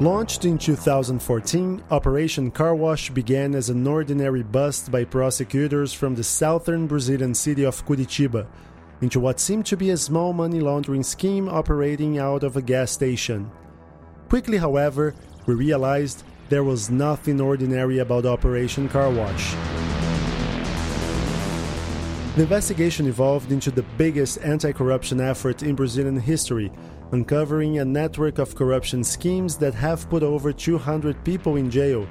Launched in 2014, Operation Car Wash began as an ordinary bust by prosecutors from the southern Brazilian city of Curitiba into what seemed to be a small money laundering scheme operating out of a gas station. Quickly, however, we realized there was nothing ordinary about Operation Car Wash. The investigation evolved into the biggest anti corruption effort in Brazilian history uncovering a network of corruption schemes that have put over 200 people in jail,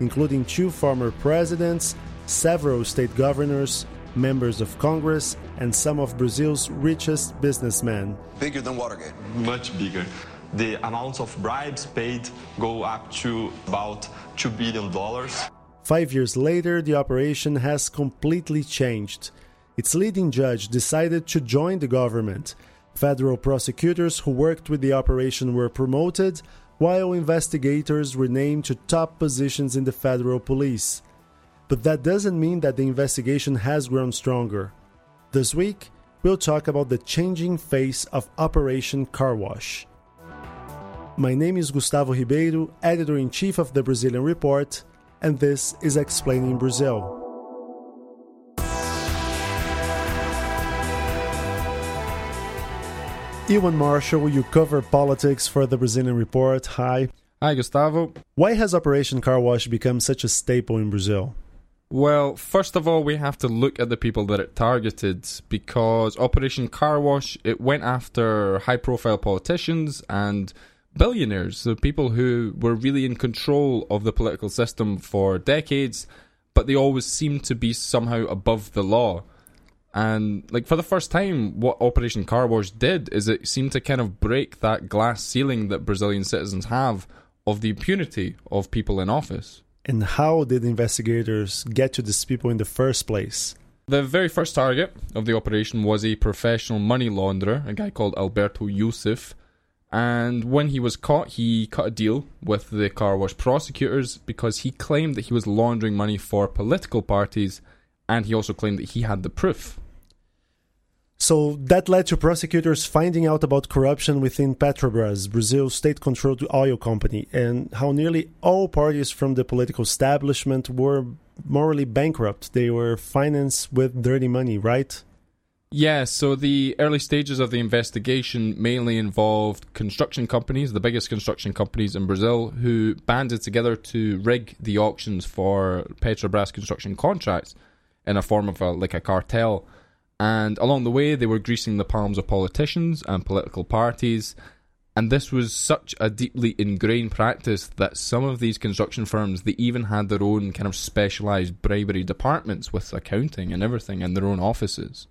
including two former presidents, several state governors, members of Congress, and some of Brazil's richest businessmen. Bigger than Watergate? Much bigger. The amounts of bribes paid go up to about $2 billion. Five years later, the operation has completely changed. Its leading judge decided to join the government Federal prosecutors who worked with the operation were promoted, while investigators were named to top positions in the federal police. But that doesn't mean that the investigation has grown stronger. This week, we'll talk about the changing face of Operation Car Wash. My name is Gustavo Ribeiro, editor in chief of the Brazilian Report, and this is Explaining Brazil. Euan Marshall, you cover politics for the Brazilian Report. Hi. Hi, Gustavo. Why has Operation Car Wash become such a staple in Brazil? Well, first of all, we have to look at the people that it targeted because Operation Car Wash it went after high-profile politicians and billionaires, so people who were really in control of the political system for decades, but they always seemed to be somehow above the law. And like for the first time, what Operation Car Wash did is it seemed to kind of break that glass ceiling that Brazilian citizens have of the impunity of people in office. And how did investigators get to these people in the first place? The very first target of the operation was a professional money launderer, a guy called Alberto Youssef. And when he was caught, he cut a deal with the car wash prosecutors because he claimed that he was laundering money for political parties and he also claimed that he had the proof so that led to prosecutors finding out about corruption within Petrobras, Brazil's state controlled oil company, and how nearly all parties from the political establishment were morally bankrupt. They were financed with dirty money, right? Yeah, so the early stages of the investigation mainly involved construction companies, the biggest construction companies in Brazil, who banded together to rig the auctions for Petrobras construction contracts in a form of a, like a cartel. And along the way, they were greasing the palms of politicians and political parties. And this was such a deeply ingrained practice that some of these construction firms they even had their own kind of specialized bribery departments with accounting and everything in their own offices.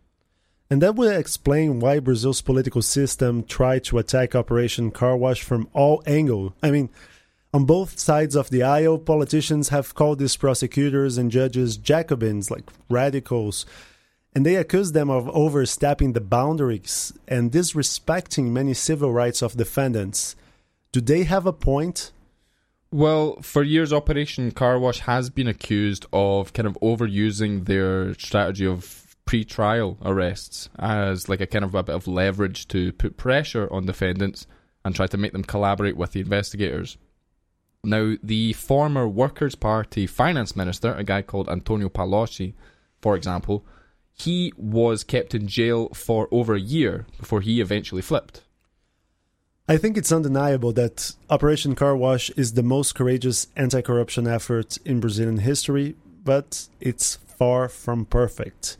And that would explain why Brazil's political system tried to attack Operation Car Wash from all angles. I mean, on both sides of the aisle, politicians have called these prosecutors and judges Jacobins, like radicals, and they accuse them of overstepping the boundaries and disrespecting many civil rights of defendants. Do they have a point? Well, for years, Operation Car Wash has been accused of kind of overusing their strategy of pre-trial arrests as like a kind of a bit of leverage to put pressure on defendants and try to make them collaborate with the investigators. Now, the former Workers' Party finance minister, a guy called Antonio Palocci, for example, he was kept in jail for over a year before he eventually flipped. I think it's undeniable that Operation Car Wash is the most courageous anti corruption effort in Brazilian history, but it's far from perfect.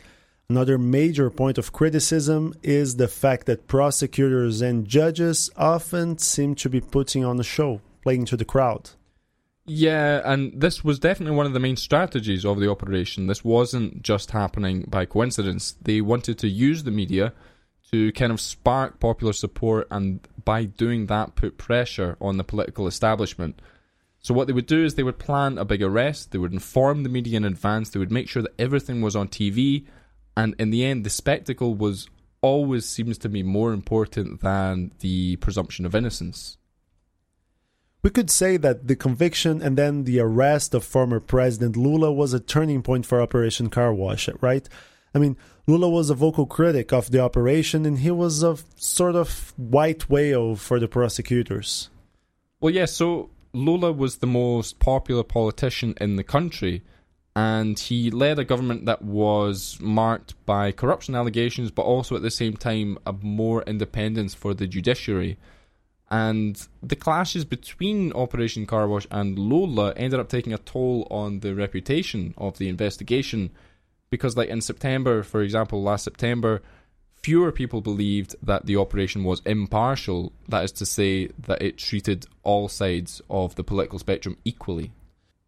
Another major point of criticism is the fact that prosecutors and judges often seem to be putting on a show, playing to the crowd. Yeah, and this was definitely one of the main strategies of the operation. This wasn't just happening by coincidence. They wanted to use the media to kind of spark popular support and by doing that put pressure on the political establishment. So what they would do is they would plan a big arrest, they would inform the media in advance, they would make sure that everything was on TV, and in the end the spectacle was always seems to be more important than the presumption of innocence. We could say that the conviction and then the arrest of former President Lula was a turning point for Operation Car Wash, right? I mean, Lula was a vocal critic of the operation and he was a sort of white whale for the prosecutors. Well, yeah, so Lula was the most popular politician in the country, and he led a government that was marked by corruption allegations, but also at the same time a more independence for the judiciary. And the clashes between Operation Car Wash and Lula ended up taking a toll on the reputation of the investigation. Because, like in September, for example, last September, fewer people believed that the operation was impartial, that is to say, that it treated all sides of the political spectrum equally.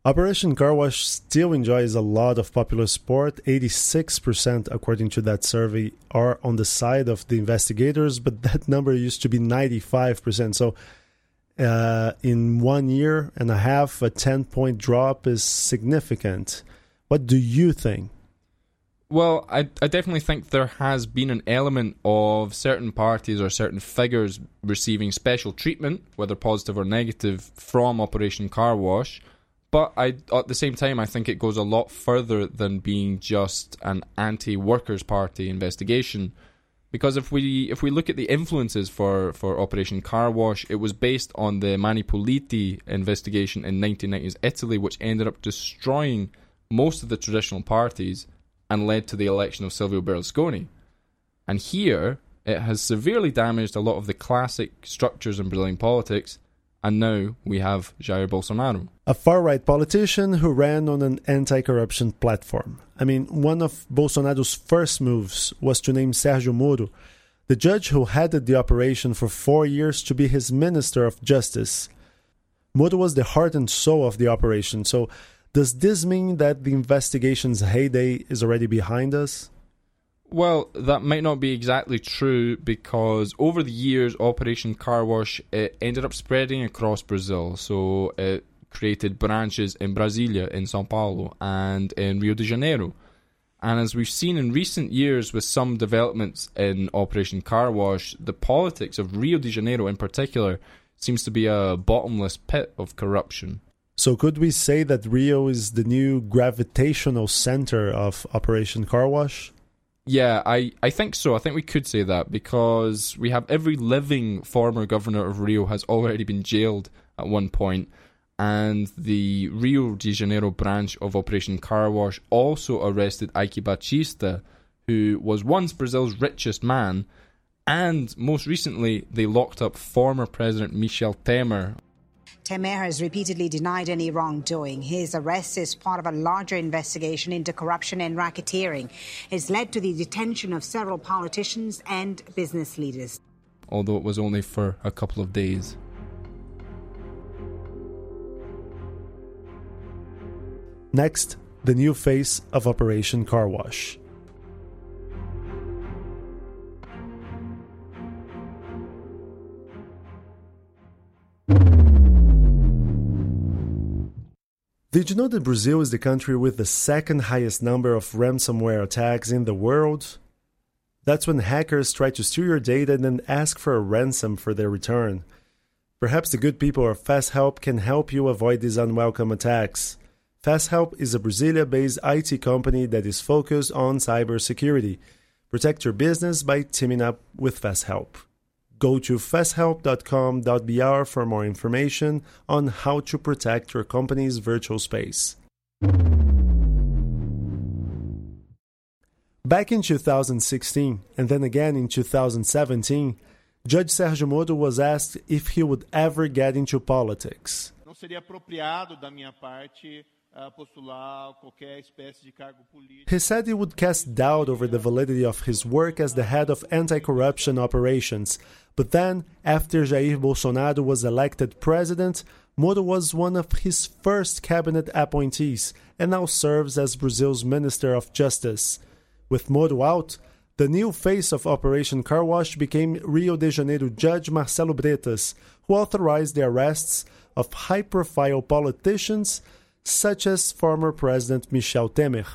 Operation Car Wash still enjoys a lot of popular support. 86%, according to that survey, are on the side of the investigators, but that number used to be 95%. So, uh, in one year and a half, a 10 point drop is significant. What do you think? Well, I, I definitely think there has been an element of certain parties or certain figures receiving special treatment, whether positive or negative, from Operation Car Wash but I, at the same time, I think it goes a lot further than being just an anti-workers' party investigation. Because if we if we look at the influences for, for Operation Car Wash, it was based on the Mani Pulite investigation in 1990s Italy, which ended up destroying most of the traditional parties and led to the election of Silvio Berlusconi. And here, it has severely damaged a lot of the classic structures in Brazilian politics and now we have Jair Bolsonaro. A far right politician who ran on an anti corruption platform. I mean, one of Bolsonaro's first moves was to name Sergio Moro, the judge who headed the operation for four years, to be his Minister of Justice. Moro was the heart and soul of the operation, so does this mean that the investigation's heyday is already behind us? Well, that might not be exactly true because over the years, Operation Car Wash it ended up spreading across Brazil. So it created branches in Brasilia, in Sao Paulo, and in Rio de Janeiro. And as we've seen in recent years with some developments in Operation Car Wash, the politics of Rio de Janeiro in particular seems to be a bottomless pit of corruption. So, could we say that Rio is the new gravitational center of Operation Car Wash? Yeah, I, I think so. I think we could say that because we have every living former governor of Rio has already been jailed at one point, and the Rio de Janeiro branch of Operation Car Wash also arrested Eike Batista, who was once Brazil's richest man, and most recently they locked up former President Michel Temer Temer has repeatedly denied any wrongdoing. His arrest is part of a larger investigation into corruption and racketeering. It's led to the detention of several politicians and business leaders. Although it was only for a couple of days. Next, the new face of Operation Car Wash. Did you know that Brazil is the country with the second highest number of ransomware attacks in the world? That's when hackers try to steal your data and then ask for a ransom for their return. Perhaps the good people of Fast Help can help you avoid these unwelcome attacks. Fast Help is a Brasilia based IT company that is focused on cybersecurity. Protect your business by teaming up with Fast Help. Go to fasthelp.com.br for more information on how to protect your company's virtual space. Back in 2016, and then again in 2017, Judge Sergio Moro was asked if he would ever get into politics. Não seria apropriado da minha parte he said he would cast doubt over the validity of his work as the head of anti corruption operations. But then, after Jair Bolsonaro was elected president, Moro was one of his first cabinet appointees and now serves as Brazil's Minister of Justice. With Moro out, the new face of Operation Car Wash became Rio de Janeiro Judge Marcelo Bretas, who authorized the arrests of high profile politicians such as former President Michel Temer.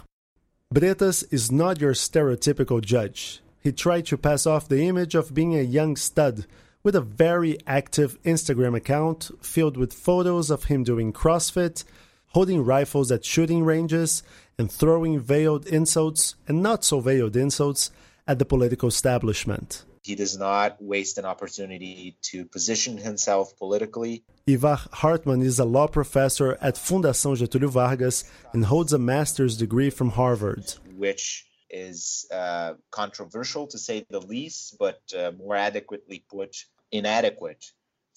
Bretas is not your stereotypical judge. He tried to pass off the image of being a young stud with a very active Instagram account filled with photos of him doing CrossFit, holding rifles at shooting ranges, and throwing veiled insults and not so veiled insults at the political establishment. He does not waste an opportunity to position himself politically. Ivar Hartmann is a law professor at Fundação Getúlio Vargas and holds a master's degree from Harvard. Which is uh, controversial to say the least, but uh, more adequately put, inadequate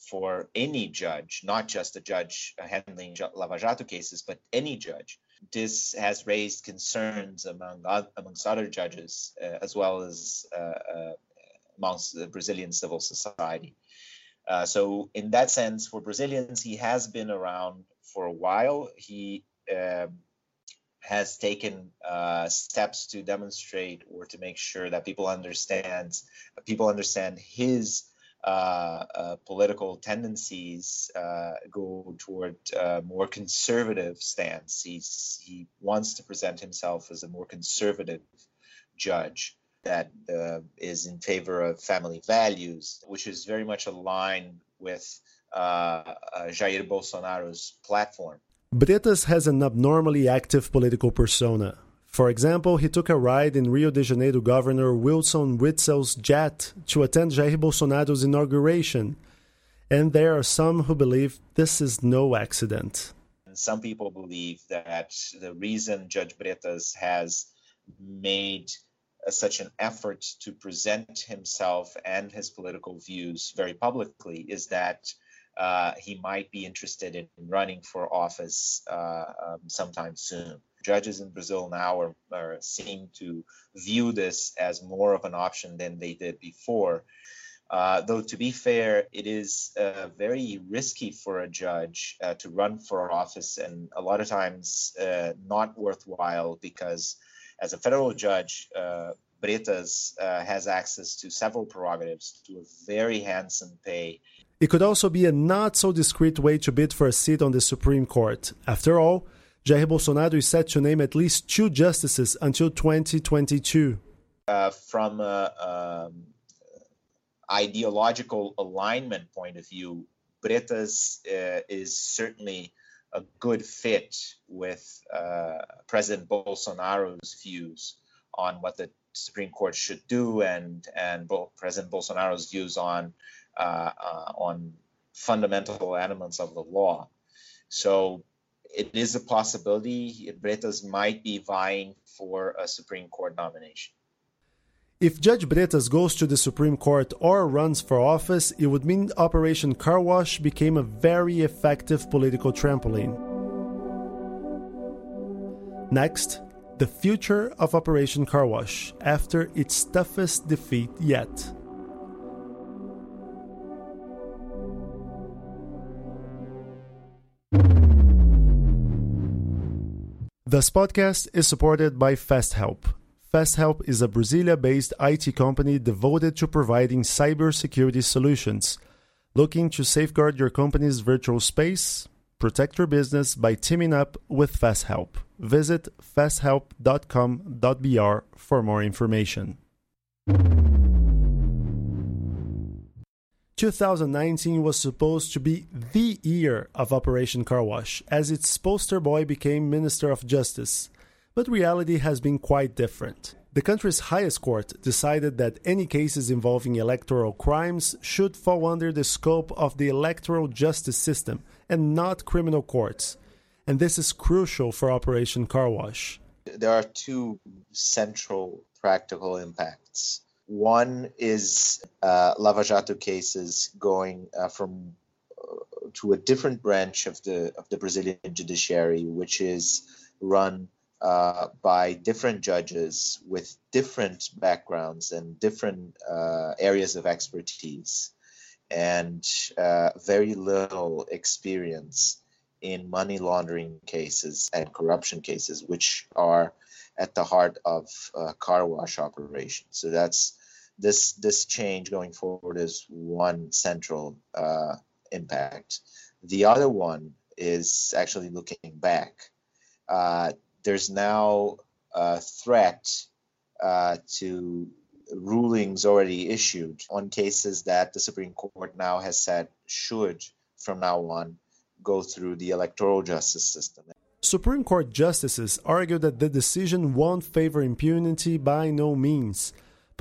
for any judge, not just a judge handling Lava Jato cases, but any judge. This has raised concerns among amongst other judges, uh, as well as uh, uh, amongst the Brazilian civil society. Uh, so, in that sense, for Brazilians, he has been around for a while. He um, has taken uh, steps to demonstrate or to make sure that people understand people understand his uh, uh, political tendencies uh, go toward a more conservative stance. He's, he wants to present himself as a more conservative judge that uh, is in favor of family values, which is very much aligned with uh, Jair Bolsonaro's platform. Bretas has an abnormally active political persona. For example, he took a ride in Rio de Janeiro Governor Wilson Witzel's jet to attend Jair Bolsonaro's inauguration. And there are some who believe this is no accident. Some people believe that the reason Judge Bretas has made such an effort to present himself and his political views very publicly is that uh, he might be interested in running for office uh, um, sometime soon judges in Brazil now are, are seem to view this as more of an option than they did before. Uh, though to be fair, it is uh, very risky for a judge uh, to run for office, and a lot of times uh, not worthwhile because, as a federal judge, uh, Bretas uh, has access to several prerogatives, to a very handsome pay. It could also be a not so discreet way to bid for a seat on the Supreme Court. After all, Jair Bolsonaro is set to name at least two justices until 2022. Uh, from an um, ideological alignment point of view, Bretas uh, is certainly a good fit with uh, President Bolsonaro's views on what the Supreme Court should do, and and President Bolsonaro's views on uh, uh, on fundamental elements of the law. So it is a possibility Bretas might be vying for a Supreme Court nomination. If Judge Bretas goes to the Supreme Court or runs for office, it would mean Operation Car Wash became a very effective political trampoline. Next, the future of Operation Car Wash after its toughest defeat yet. This podcast is supported by FastHelp. FastHelp is a Brasilia based IT company devoted to providing cybersecurity solutions. Looking to safeguard your company's virtual space? Protect your business by teaming up with FastHelp. Visit fasthelp.com.br for more information. 2019 was supposed to be the year of Operation Car Wash, as its poster boy became Minister of Justice. But reality has been quite different. The country's highest court decided that any cases involving electoral crimes should fall under the scope of the electoral justice system and not criminal courts. And this is crucial for Operation Car Wash. There are two central practical impacts. One is uh, cases going uh, from uh, to a different branch of the of the Brazilian judiciary, which is run uh, by different judges with different backgrounds and different uh, areas of expertise, and uh, very little experience in money laundering cases and corruption cases, which are at the heart of car wash operations. So that's this this change going forward is one central uh, impact. The other one is actually looking back. There's now a threat uh, to rulings already issued on cases that the Supreme Court now has said should, from now on, go through the electoral justice system. Supreme Court justices argue that the decision won't favor impunity by no means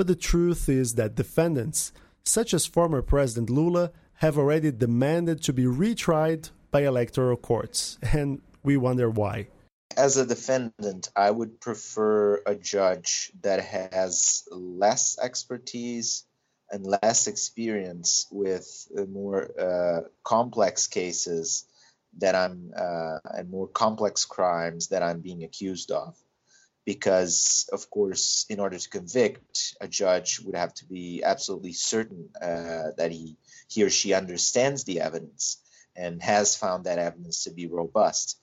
but the truth is that defendants, such as former President Lula, have already demanded to be retried by electoral courts, and we wonder why. As a defendant, I would prefer a judge that has less expertise and less experience with more uh, complex cases that I'm uh, and more complex crimes that I'm being accused of. Because, of course, in order to convict, a judge would have to be absolutely certain uh, that he, he or she understands the evidence and has found that evidence to be robust.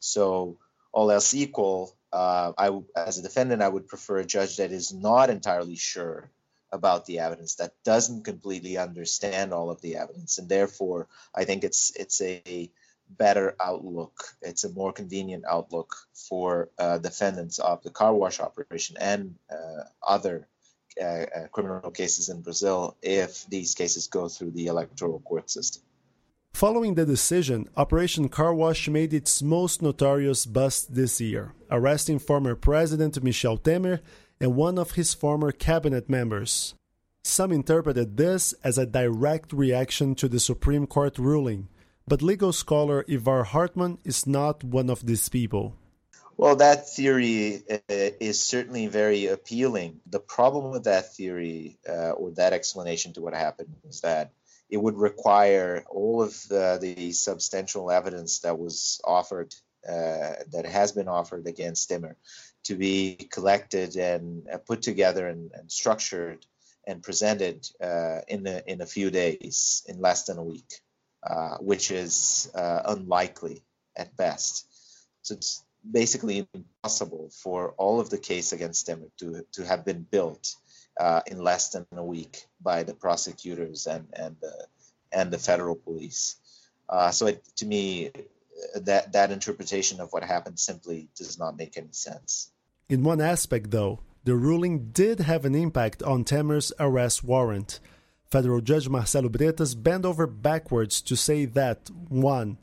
So, all else equal, uh, I, as a defendant, I would prefer a judge that is not entirely sure about the evidence, that doesn't completely understand all of the evidence, and therefore, I think it's it's a better outlook. It's a more convenient outlook for uh, defendants of the car wash operation and uh, other uh, uh criminal cases in Brazil if these cases go through the electoral court system. Following the decision, Operation Car Wash made its most notorious bust this year, arresting former President Michel Temer and one of his former cabinet members. Some interpreted this as a direct reaction to the Supreme Court ruling, but legal scholar Ivar Hartmann is not one of these people. Well, that theory uh, is certainly very appealing. The problem with that theory uh, or that explanation to what happened is that it would require all of the, the substantial evidence that was offered, uh, that has been offered against Temer, to be collected and uh, put together and, and structured and presented uh, in a, in a few days, in less than a week. Uh, which is uh, unlikely at best. So it's basically impossible for all of the case against them to, to have been built uh, in less than a week by the prosecutors and and the and the federal police. Uh, so it, to me, that that interpretation of what happened simply does not make any sense. In one aspect, though, the ruling did have an impact on Temer's arrest warrant. Federal Judge Marcelo Bretas bent over backwards to say that 1.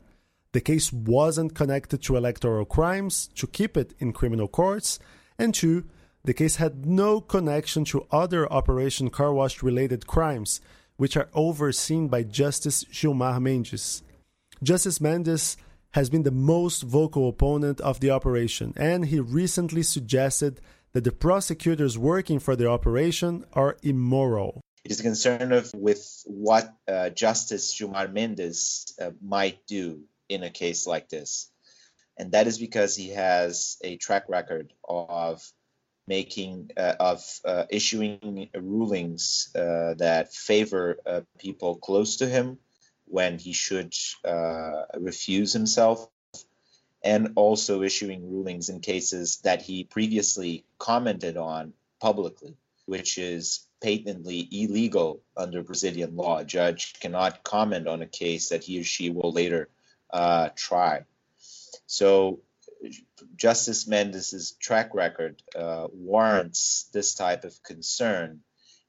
The case wasn't connected to electoral crimes to keep it in criminal courts, and 2. The case had no connection to other Operation Car Wash related crimes, which are overseen by Justice Gilmar Mendes. Justice Mendes has been the most vocal opponent of the operation, and he recently suggested that the prosecutors working for the operation are immoral. It is a concern of with what uh, Justice Gilmar Mendes uh, might do in a case like this, and that is because he has a track record of making uh, of uh, issuing rulings uh, that favor uh, people close to him when he should refuse himself and also issuing rulings in cases that he previously commented on publicly, which is patently illegal under Brazilian law. A judge cannot comment on a case that he or she will later uh, try. So, Justice Mendes's track record uh, warrants this type of concern.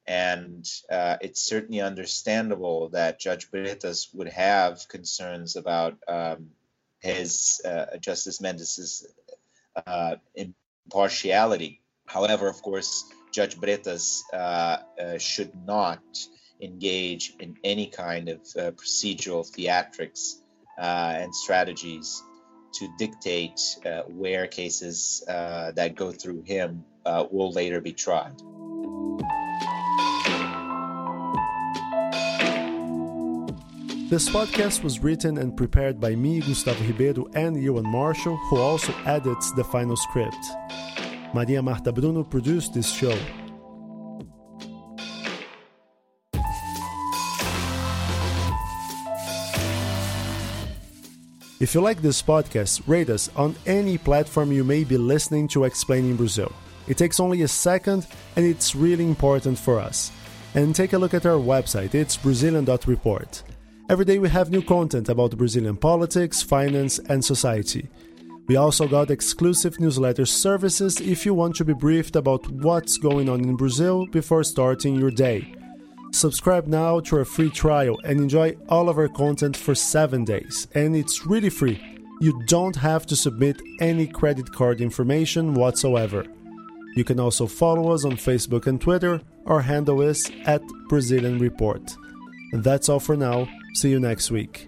And uh, it's certainly understandable that Judge Bretas would have concerns about um, his uh, Justice Mendes's uh, impartiality. However, of course, Judge Bretas uh, uh, should not engage in any kind of procedural theatrics and strategies to dictate uh, where cases uh, that go through him will later be tried. This podcast was written and prepared by me, Gustavo Ribeiro, and Euan Marshall, who also edits the final script. Maria Marta Bruno produced this show. If you like this podcast, rate us on any platform you may be listening to Explaining Brazil. It takes only a second and it's really important for us. And take a look at our website, it's Brazilian.report. Every day we have new content about Brazilian politics, finance, and society. We also got exclusive newsletter services if you want to be briefed about what's going on in Brazil before starting your day. Subscribe now to our free trial and enjoy all of our content for 7 days. And it's really free. You don't have to submit any credit card information whatsoever. You can also follow us on Facebook and Twitter, Our handle is at Brazilian Report. And that's all for now. See you next week.